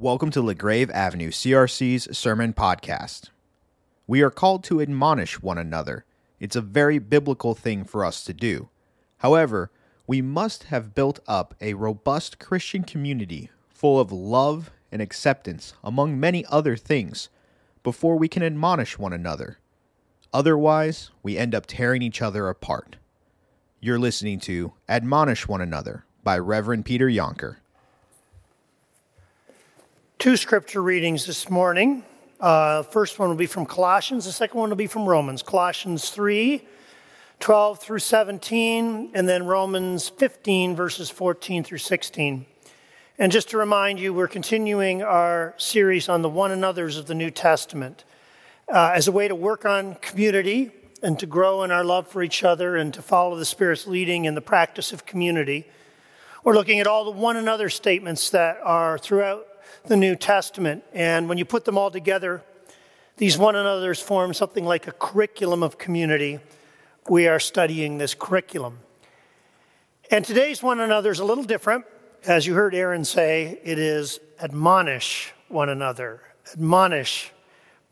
Welcome to LaGrave Avenue CRC's Sermon Podcast. We are called to admonish one another. It's a very biblical thing for us to do. However, we must have built up a robust Christian community full of love and acceptance, among many other things, before we can admonish one another. Otherwise, we end up tearing each other apart. You're listening to Admonish One Another by Reverend Peter Jonker. Two scripture readings this morning. Uh, first one will be from Colossians, the second one will be from Romans. Colossians 3, 12 through 17, and then Romans 15, verses 14 through 16. And just to remind you, we're continuing our series on the one another's of the New Testament uh, as a way to work on community and to grow in our love for each other and to follow the Spirit's leading in the practice of community. We're looking at all the one another statements that are throughout the New Testament. And when you put them all together, these one another's form something like a curriculum of community. We are studying this curriculum. And today's one another is a little different. As you heard Aaron say, it is admonish one another. Admonish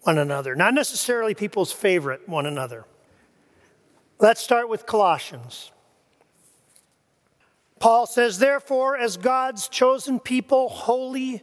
one another. Not necessarily people's favorite one another. Let's start with Colossians. Paul says, Therefore, as God's chosen people, holy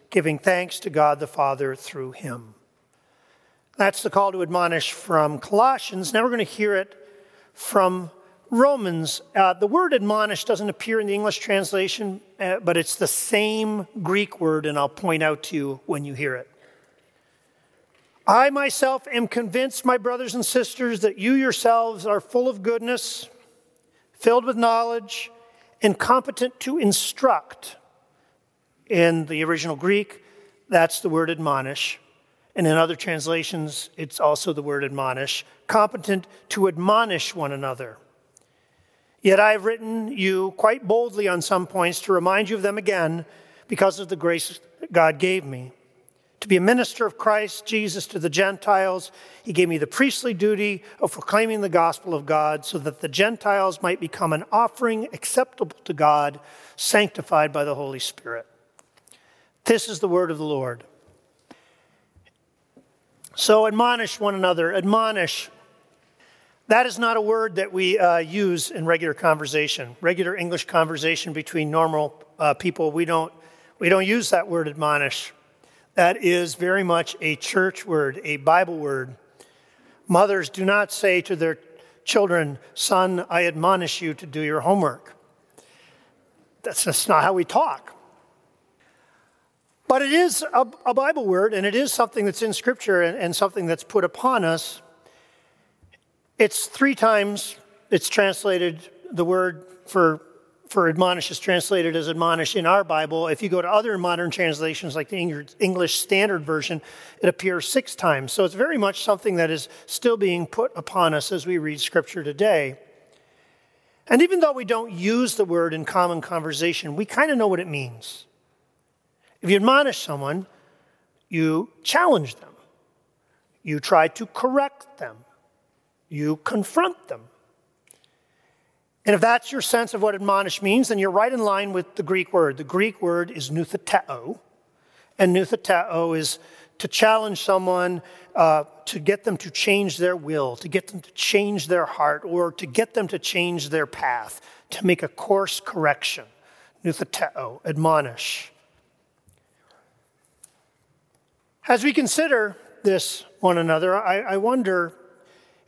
giving thanks to God the Father through him. That's the call to admonish from Colossians. Now we're going to hear it from Romans, uh, the word admonish doesn't appear in the English translation, uh, but it's the same Greek word, and I'll point out to you when you hear it. I myself am convinced, my brothers and sisters, that you yourselves are full of goodness, filled with knowledge, and competent to instruct. In the original Greek, that's the word admonish. And in other translations, it's also the word admonish, competent to admonish one another. Yet I have written you quite boldly on some points to remind you of them again because of the grace God gave me. To be a minister of Christ Jesus to the Gentiles, he gave me the priestly duty of proclaiming the gospel of God so that the Gentiles might become an offering acceptable to God, sanctified by the Holy Spirit. This is the word of the Lord. So admonish one another, admonish that is not a word that we uh, use in regular conversation, regular English conversation between normal uh, people. We don't, we don't use that word admonish. That is very much a church word, a Bible word. Mothers do not say to their children, Son, I admonish you to do your homework. That's just not how we talk. But it is a, a Bible word, and it is something that's in Scripture and, and something that's put upon us. It's three times it's translated, the word for, for admonish is translated as admonish in our Bible. If you go to other modern translations like the English Standard Version, it appears six times. So it's very much something that is still being put upon us as we read Scripture today. And even though we don't use the word in common conversation, we kind of know what it means. If you admonish someone, you challenge them, you try to correct them you confront them. And if that's your sense of what admonish means, then you're right in line with the Greek word. The Greek word is noutheteo, and noutheteo is to challenge someone, uh, to get them to change their will, to get them to change their heart, or to get them to change their path, to make a course correction. Noutheteo, admonish. As we consider this one another, I, I wonder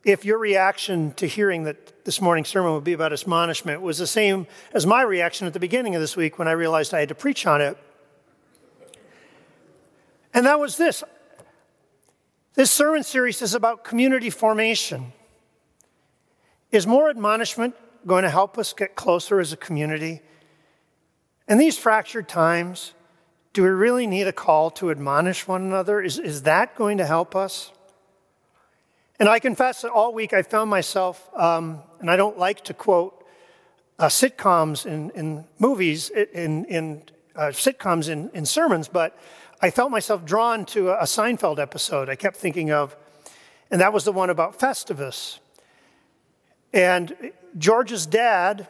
if your reaction to hearing that this morning's sermon would be about admonishment was the same as my reaction at the beginning of this week when I realized I had to preach on it. And that was this this sermon series is about community formation. Is more admonishment going to help us get closer as a community? In these fractured times, do we really need a call to admonish one another? Is, is that going to help us? And I confess that all week I found myself, um, and I don't like to quote uh, sitcoms in, in movies, in, in uh, sitcoms in, in sermons, but I felt myself drawn to a, a Seinfeld episode I kept thinking of, and that was the one about Festivus. And George's dad,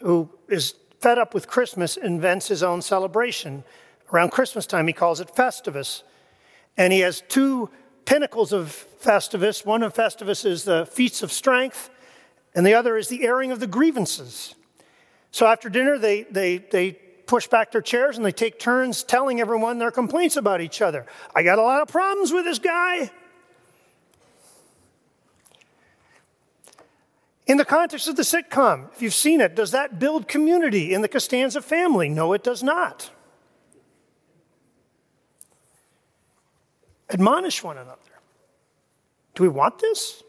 who is fed up with Christmas, invents his own celebration. Around Christmas time, he calls it Festivus. And he has two pinnacles of Festivus. One of Festivus is the feats of strength, and the other is the airing of the grievances. So after dinner, they, they, they push back their chairs and they take turns telling everyone their complaints about each other. I got a lot of problems with this guy. In the context of the sitcom, if you've seen it, does that build community in the Costanza family? No, it does not. Admonish one another. Do we want this?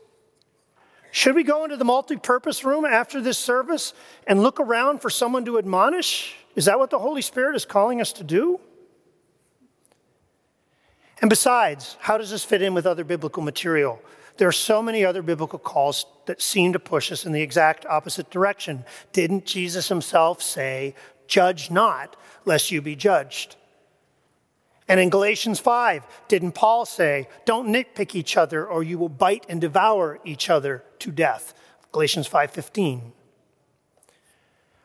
Should we go into the multi purpose room after this service and look around for someone to admonish? Is that what the Holy Spirit is calling us to do? And besides, how does this fit in with other biblical material? There are so many other biblical calls that seem to push us in the exact opposite direction. Didn't Jesus himself say, Judge not, lest you be judged? And in Galatians 5, didn't Paul say, Don't nitpick each other or you will bite and devour each other to death? Galatians 5:15.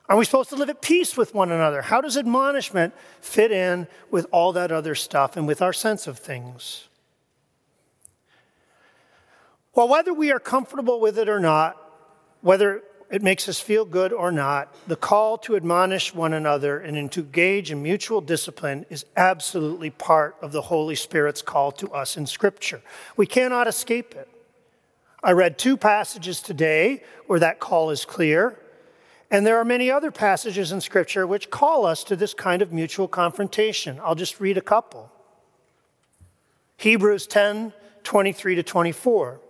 Are we supposed to live at peace with one another? How does admonishment fit in with all that other stuff and with our sense of things? Well, whether we are comfortable with it or not, whether it makes us feel good or not, the call to admonish one another and to engage in mutual discipline is absolutely part of the Holy Spirit's call to us in Scripture. We cannot escape it. I read two passages today where that call is clear, and there are many other passages in Scripture which call us to this kind of mutual confrontation. I'll just read a couple. Hebrews 10 23 to 24.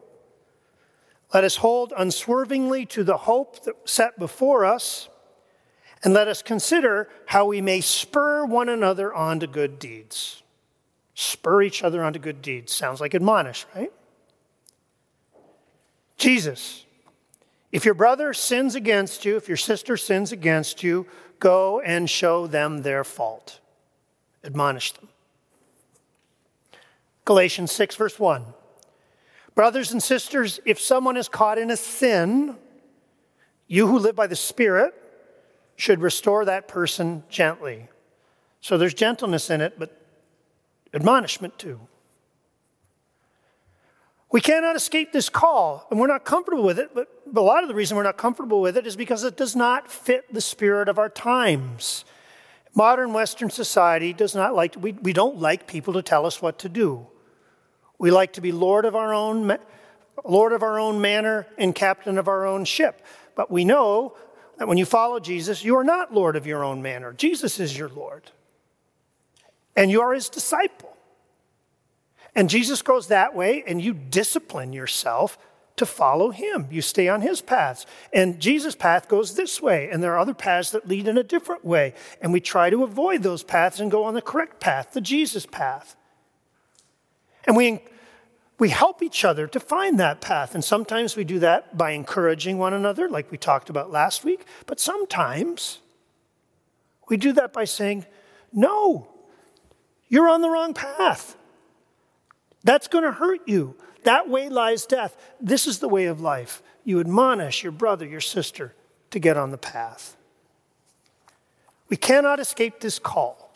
Let us hold unswervingly to the hope that set before us, and let us consider how we may spur one another on to good deeds. Spur each other on to good deeds. Sounds like admonish, right? Jesus, if your brother sins against you, if your sister sins against you, go and show them their fault. Admonish them. Galatians 6, verse 1. Brothers and sisters, if someone is caught in a sin, you who live by the Spirit should restore that person gently. So there's gentleness in it, but admonishment too. We cannot escape this call, and we're not comfortable with it, but, a lot of the reason we're not comfortable with it is because it does not fit the spirit of our times. Modern Western society does not like, we, we don't like people to tell us what to do. We like to be Lord of our own, Lord of our own manor and captain of our own ship. But we know that when you follow Jesus, you are not Lord of your own manor. Jesus is your Lord. And you are his disciple. And Jesus goes that way, and you discipline yourself to follow him. You stay on his paths. And Jesus' path goes this way, and there are other paths that lead in a different way. And we try to avoid those paths and go on the correct path, the Jesus path. And we we help each other to find that path. And sometimes we do that by encouraging one another, like we talked about last week. But sometimes we do that by saying, No, you're on the wrong path. That's going to hurt you. That way lies death. This is the way of life. You admonish your brother, your sister to get on the path. We cannot escape this call.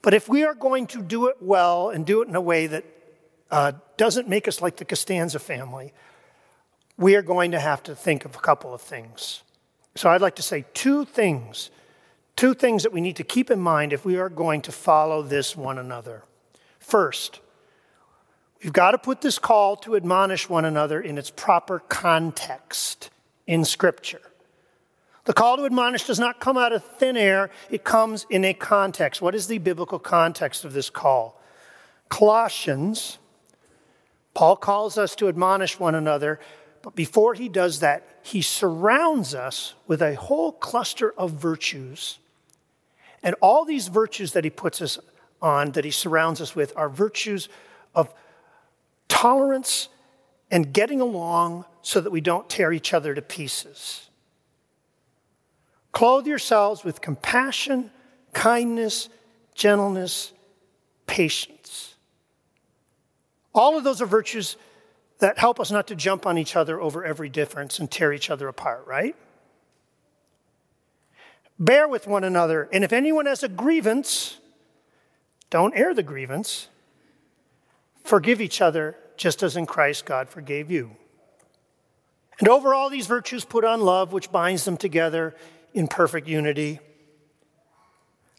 But if we are going to do it well and do it in a way that uh, doesn't make us like the Costanza family, we are going to have to think of a couple of things. So I'd like to say two things, two things that we need to keep in mind if we are going to follow this one another. First, we've got to put this call to admonish one another in its proper context in Scripture. The call to admonish does not come out of thin air, it comes in a context. What is the biblical context of this call? Colossians, Paul calls us to admonish one another, but before he does that, he surrounds us with a whole cluster of virtues. And all these virtues that he puts us on, that he surrounds us with, are virtues of tolerance and getting along so that we don't tear each other to pieces. Clothe yourselves with compassion, kindness, gentleness, patience. All of those are virtues that help us not to jump on each other over every difference and tear each other apart, right? Bear with one another, and if anyone has a grievance, don't air the grievance. Forgive each other, just as in Christ God forgave you. And over all these virtues, put on love, which binds them together in perfect unity.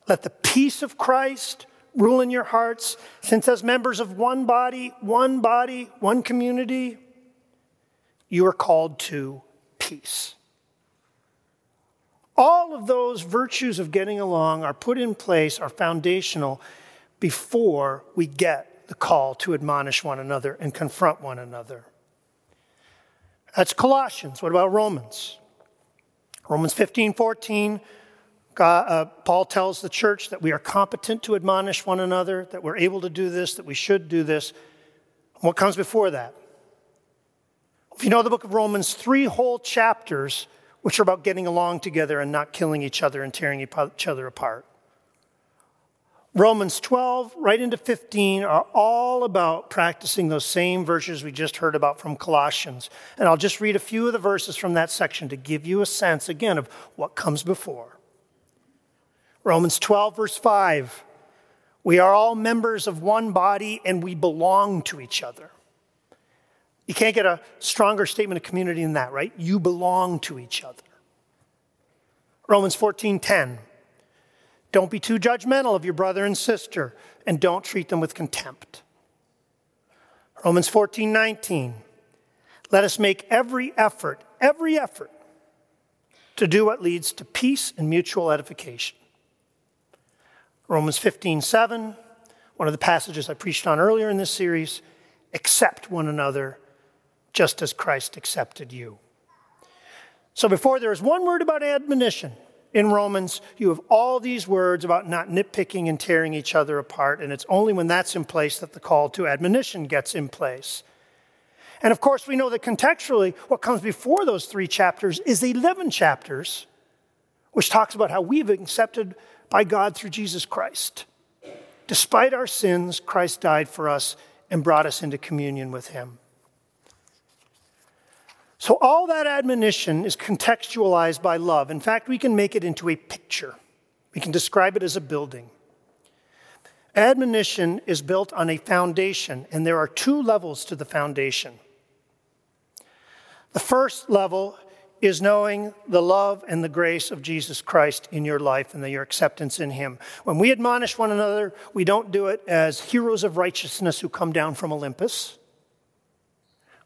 Let the peace of Christ rule in your hearts, since as members of one body, one body, one community, you are called to peace. All of those virtues of getting along are put in place, are foundational before we get the call to admonish one another and confront one another. That's Colossians. What about Romans? Romans 15 14, God, uh, Paul tells the church that we are competent to admonish one another, that we're able to do this, that we should do this. What comes before that? If you know the book of Romans, three whole chapters which are about getting along together and not killing each other and tearing each other apart. Romans 12, right into 15, are all about practicing those same virtues we just heard about from Colossians. And I'll just read a few of the verses from that section to give you a sense, again, of what comes before. Romans 12, verse 5 We are all members of one body and we belong to each other. You can't get a stronger statement of community than that, right? You belong to each other. Romans 14, 10. Don't be too judgmental of your brother and sister, and don't treat them with contempt. Romans 14, 19. Let us make every effort, every effort, to do what leads to peace and mutual edification. Romans 15, 7, one of the passages I preached on earlier in this series, accept one another just as Christ accepted you. So before there is one word about admonition, in Romans, you have all these words about not nitpicking and tearing each other apart, and it's only when that's in place that the call to admonition gets in place. And of course, we know that contextually, what comes before those three chapters is the 11 chapters, which talks about how we've accepted by God through Jesus Christ. Despite our sins, Christ died for us and brought us into communion with Him. So, all that admonition is contextualized by love. In fact, we can make it into a picture, we can describe it as a building. Admonition is built on a foundation, and there are two levels to the foundation. The first level is knowing the love and the grace of Jesus Christ in your life and your acceptance in Him. When we admonish one another, we don't do it as heroes of righteousness who come down from Olympus.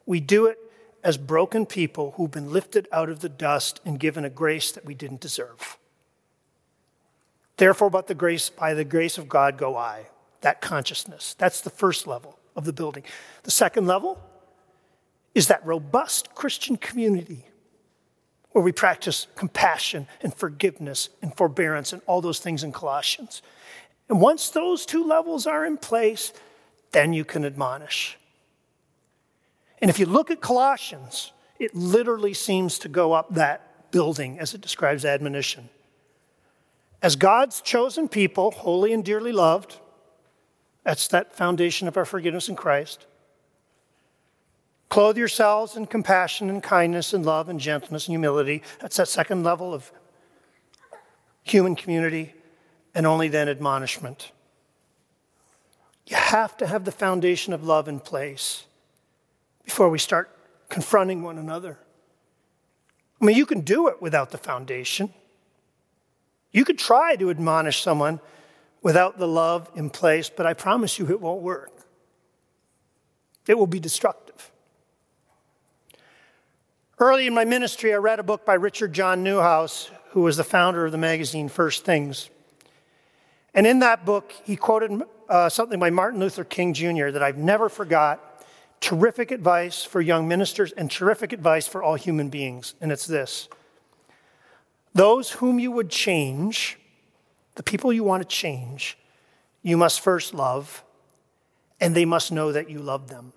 We do it as broken people who've been lifted out of the dust and given a grace that we didn't deserve. Therefore, but the grace, by the grace of God go I. That consciousness. That's the first level of the building. The second level is that robust Christian community where we practice compassion and forgiveness and forbearance and all those things in Colossians. And once those two levels are in place, then you can admonish. And if you look at Colossians, it literally seems to go up that building as it describes admonition. As God's chosen people, holy and dearly loved, that's that foundation of our forgiveness in Christ. Clothe yourselves in compassion and kindness and love and gentleness and humility. That's that second level of human community, and only then admonishment. You have to have the foundation of love in place before we start confronting one another. I mean, you can do it without the foundation. You could try to admonish someone without the love in place, but I promise you it won't work. it will be destructive. Early in my ministry, I read a book by Richard John Neuhaus, who was the founder of the magazine First Things. And in that book, he quoted uh, something by Martin Luther King Jr. that I've never forgot. Terrific advice for young ministers and terrific advice for all human beings. And it's this Those whom you would change, the people you want to change, you must first love, and they must know that you love them.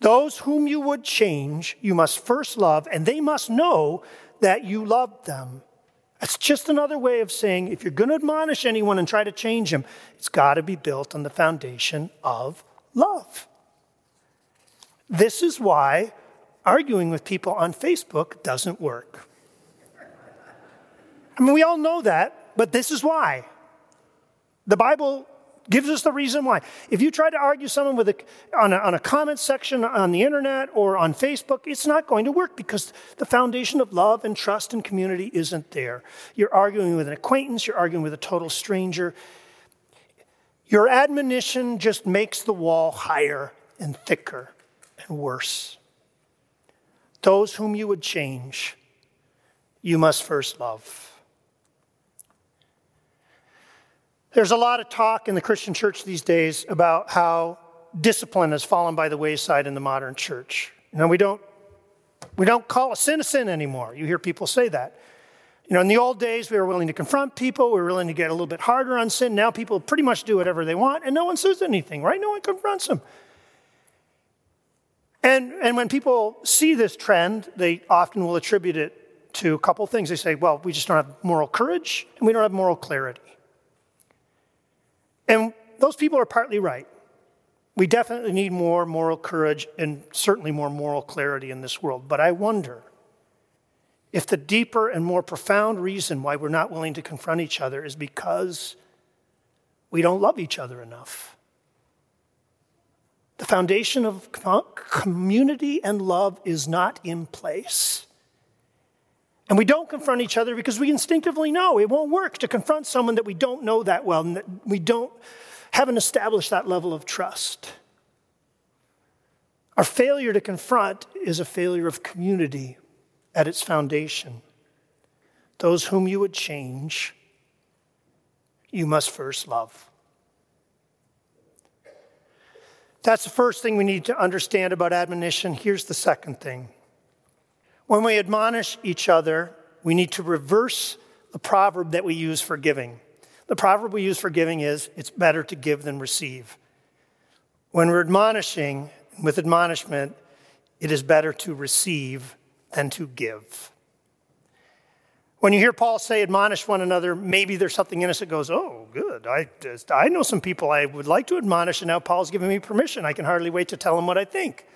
Those whom you would change, you must first love, and they must know that you love them. That's just another way of saying if you're going to admonish anyone and try to change them, it's got to be built on the foundation of love. This is why arguing with people on Facebook doesn't work. I mean, we all know that, but this is why. The Bible gives us the reason why. If you try to argue someone with a, on, a, on a comment section on the internet or on Facebook, it's not going to work because the foundation of love and trust and community isn't there. You're arguing with an acquaintance, you're arguing with a total stranger. Your admonition just makes the wall higher and thicker and worse. Those whom you would change, you must first love. There's a lot of talk in the Christian church these days about how discipline has fallen by the wayside in the modern church. You know, we don't, we don't call a sin a sin anymore. You hear people say that. You know, in the old days, we were willing to confront people. We were willing to get a little bit harder on sin. Now people pretty much do whatever they want, and no one says anything, right? No one confronts them. And, and when people see this trend, they often will attribute it to a couple things. They say, well, we just don't have moral courage, and we don't have moral clarity. And those people are partly right. We definitely need more moral courage and certainly more moral clarity in this world. But I wonder if the deeper and more profound reason why we're not willing to confront each other is because we don't love each other enough. The foundation of community and love is not in place. And we don't confront each other because we instinctively know it won't work to confront someone that we don't know that well and that we don't haven't established that level of trust. Our failure to confront is a failure of community at its foundation. Those whom you would change, you must first love. That's the first thing we need to understand about admonition. Here's the second thing when we admonish each other, we need to reverse the proverb that we use for giving. The proverb we use for giving is it's better to give than receive. When we're admonishing with admonishment, it is better to receive than to give. When you hear Paul say, admonish one another, maybe there's something in us that goes, oh, good. I, just, I know some people I would like to admonish, and now Paul's giving me permission. I can hardly wait to tell them what I think.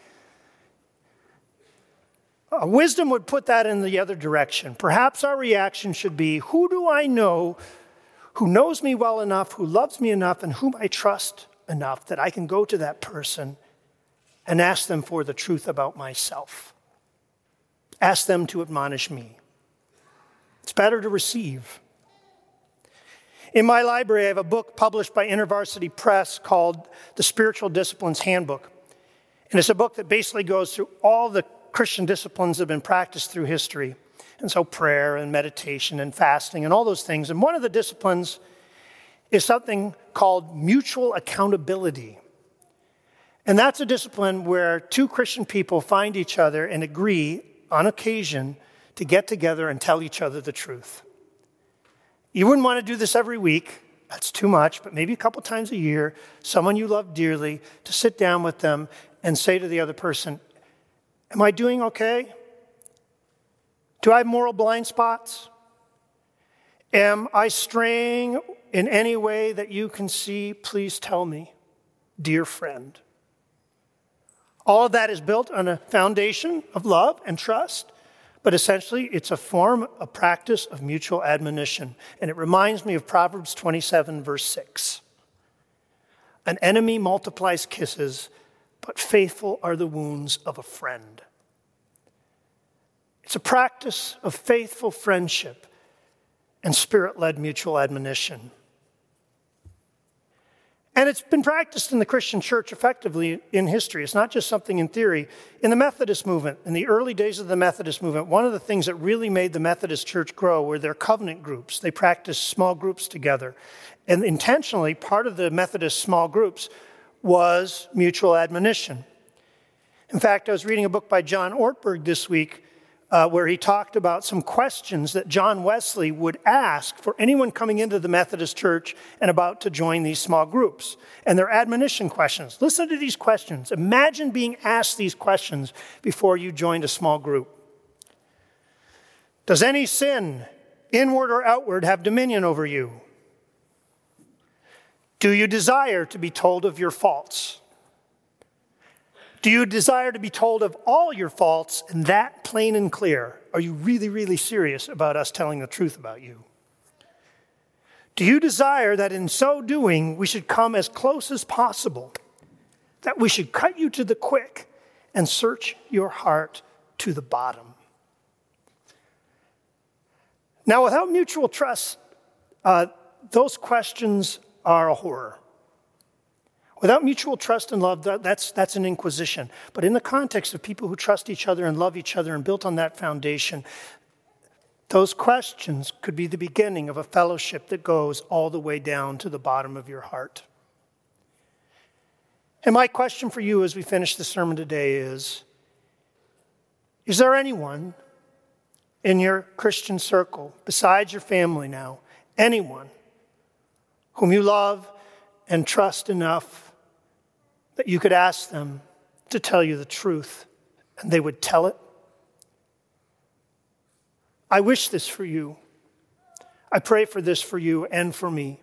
Uh, wisdom would put that in the other direction. Perhaps our reaction should be Who do I know who knows me well enough, who loves me enough, and whom I trust enough that I can go to that person and ask them for the truth about myself? Ask them to admonish me. It's better to receive. In my library, I have a book published by InterVarsity Press called The Spiritual Disciplines Handbook. And it's a book that basically goes through all the Christian disciplines have been practiced through history. And so, prayer and meditation and fasting and all those things. And one of the disciplines is something called mutual accountability. And that's a discipline where two Christian people find each other and agree on occasion to get together and tell each other the truth. You wouldn't want to do this every week, that's too much, but maybe a couple times a year, someone you love dearly, to sit down with them and say to the other person, Am I doing okay? Do I have moral blind spots? Am I straying in any way that you can see? Please tell me, dear friend. All of that is built on a foundation of love and trust, but essentially it's a form, a practice of mutual admonition. And it reminds me of Proverbs 27, verse 6. An enemy multiplies kisses, but faithful are the wounds of a friend. It's a practice of faithful friendship and spirit led mutual admonition. And it's been practiced in the Christian church effectively in history. It's not just something in theory. In the Methodist movement, in the early days of the Methodist movement, one of the things that really made the Methodist church grow were their covenant groups. They practiced small groups together. And intentionally, part of the Methodist small groups was mutual admonition. In fact, I was reading a book by John Ortberg this week uh, where he talked about some questions that John Wesley would ask for anyone coming into the Methodist Church and about to join these small groups. And they're admonition questions. Listen to these questions. Imagine being asked these questions before you joined a small group. Does any sin, inward or outward, have dominion over you? Do you desire to be told of your faults? Do you desire to be told of all your faults and that plain and clear? Are you really, really serious about us telling the truth about you? Do you desire that in so doing we should come as close as possible, that we should cut you to the quick and search your heart to the bottom? Now, without mutual trust, uh, those questions are a horror. Without mutual trust and love, that's, that's an inquisition. But in the context of people who trust each other and love each other and built on that foundation, those questions could be the beginning of a fellowship that goes all the way down to the bottom of your heart. And my question for you as we finish the sermon today is Is there anyone in your Christian circle, besides your family now, anyone whom you love and trust enough that you could ask them to tell you the truth and they would tell it? I wish this for you. I pray for this for you and for me,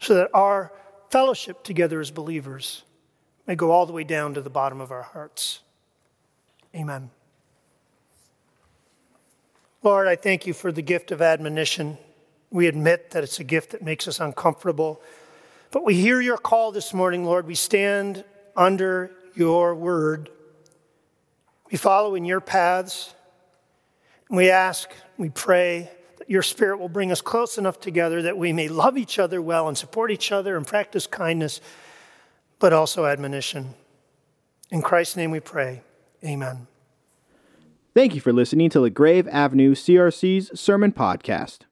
so that our fellowship together as believers may go all the way down to the bottom of our hearts. Amen. Lord, I thank you for the gift of admonition. We admit that it's a gift that makes us uncomfortable. But we hear your call this morning, Lord. We stand under your word. We follow in your paths. We ask, we pray that your spirit will bring us close enough together that we may love each other well and support each other and practice kindness, but also admonition. In Christ's name we pray. Amen. Thank you for listening to the Grave Avenue CRC's Sermon Podcast.